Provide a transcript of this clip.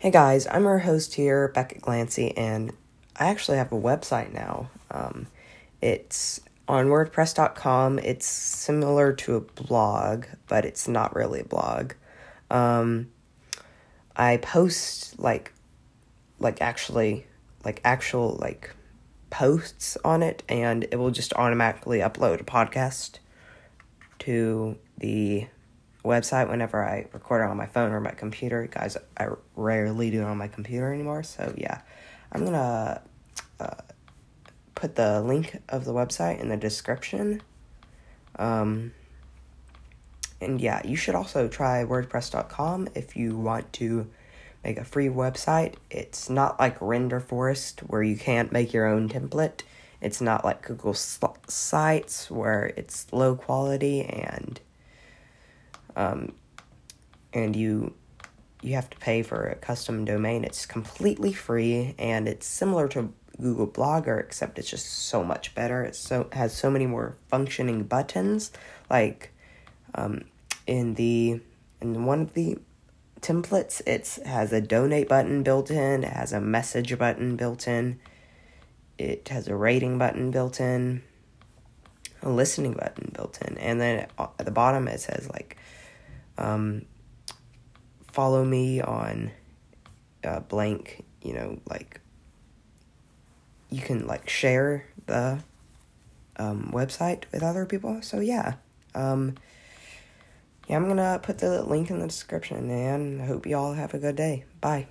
Hey guys, I'm your host here, Beckett Glancy, and I actually have a website now. Um, it's on WordPress.com. It's similar to a blog, but it's not really a blog. Um, I post like, like actually, like actual like posts on it, and it will just automatically upload a podcast to the website whenever I record it on my phone or my computer. Guys, I rarely do it on my computer anymore. So yeah, I'm gonna uh, put the link of the website in the description. Um, and yeah, you should also try WordPress.com if you want to make a free website. It's not like RenderForest where you can't make your own template. It's not like Google Sites where it's low quality and um, and you you have to pay for a custom domain. It's completely free and it's similar to Google Blogger except it's just so much better. It so has so many more functioning buttons like um, in the in one of the templates it has a donate button built in, it has a message button built in, it has a rating button built in, a listening button built in, and then at the bottom it says like um, follow me on uh, blank, you know, like you can like share the um, website with other people. So yeah, um, yeah, I'm gonna put the link in the description, and I hope you all have a good day. Bye.